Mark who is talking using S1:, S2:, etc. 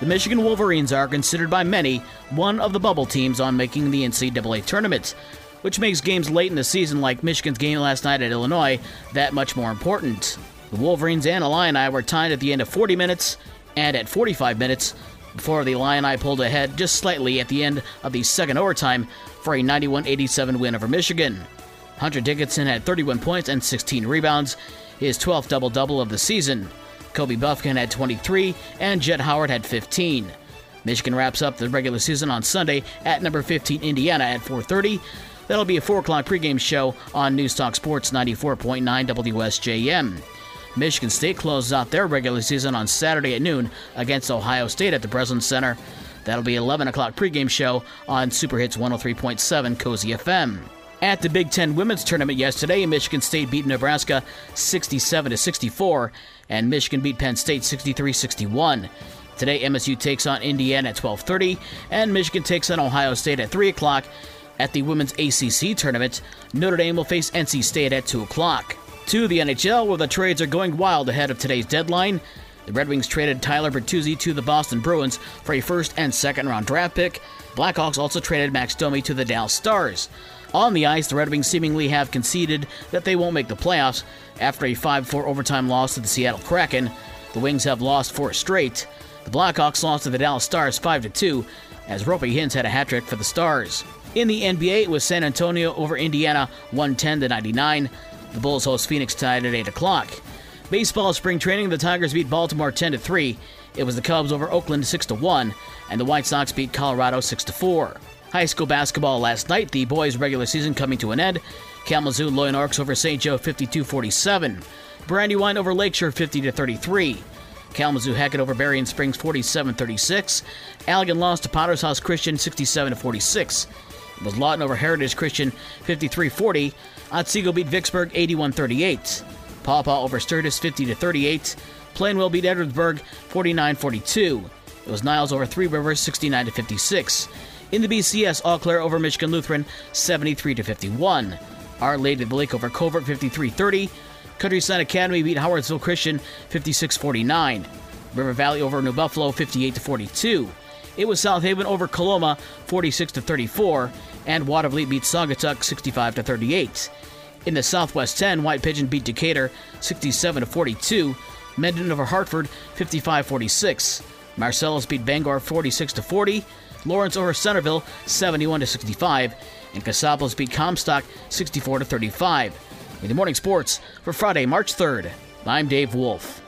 S1: The Michigan Wolverines are considered by many one of the bubble teams on making the NCAA tournament, which makes games late in the season like Michigan's game last night at Illinois that much more important. The Wolverines and Illini were tied at the end of 40 minutes and at 45 minutes before the Illini pulled ahead just slightly at the end of the second overtime for a 91 87 win over Michigan. Hunter Dickinson had 31 points and 16 rebounds, his 12th double double of the season. Kobe Bufkin had 23, and Jett Howard had 15. Michigan wraps up the regular season on Sunday at number 15 Indiana at 4:30. That'll be a 4 o'clock pregame show on Newstalk Sports 94.9 WSJM. Michigan State closes out their regular season on Saturday at noon against Ohio State at the Breslin Center. That'll be 11 o'clock pregame show on Super Hits 103.7 Cozy FM. At the Big Ten Women's Tournament yesterday, Michigan State beat Nebraska 67 64, and Michigan beat Penn State 63 61. Today, MSU takes on Indiana at 12:30, and Michigan takes on Ohio State at 3 o'clock. At the Women's ACC Tournament, Notre Dame will face NC State at 2 o'clock. To the NHL, where the trades are going wild ahead of today's deadline. The Red Wings traded Tyler Bertuzzi to the Boston Bruins for a first and second round draft pick. Blackhawks also traded Max Domi to the Dallas Stars. On the ice, the Red Wings seemingly have conceded that they won't make the playoffs after a 5 4 overtime loss to the Seattle Kraken. The Wings have lost four straight. The Blackhawks lost to the Dallas Stars 5 2 as Roope Hintz had a hat trick for the Stars. In the NBA, it was San Antonio over Indiana 110 99. The Bulls host Phoenix tonight at 8 o'clock. Baseball spring training, the Tigers beat Baltimore 10 3. It was the Cubs over Oakland 6 1, and the White Sox beat Colorado 6 4. High school basketball last night, the boys' regular season coming to an end. Kalamazoo Loy Norrix over St. Joe 52-47. Brandywine over Lakeshore 50-33. Kalamazoo Hackett over Berrien Springs 47-36. Allegan lost to Potter's House Christian 67-46. It was Lawton over Heritage Christian 53-40. Otsego beat Vicksburg 81-38. Paw Paw over Sturgis 50-38. Plainwell beat Edwardsburg 49-42. It was Niles over Three Rivers 69-56. In the BCS, Eau over Michigan Lutheran 73 to 51. Our Lady of the Lake over Covert 53 30. Countryside Academy beat Howardsville Christian 56 49. River Valley over New Buffalo 58 42. It was South Haven over Coloma 46 34, and Watervliet beat Saugatuck 65 38. In the Southwest 10, White Pigeon beat Decatur 67 42. Mendon over Hartford 55 46. Marcellus beat Bangor 46 40. Lawrence over Centreville 71 to 65, and Casablanca beat Comstock 64 to 35. In the morning sports for Friday, March 3rd, I'm Dave Wolf.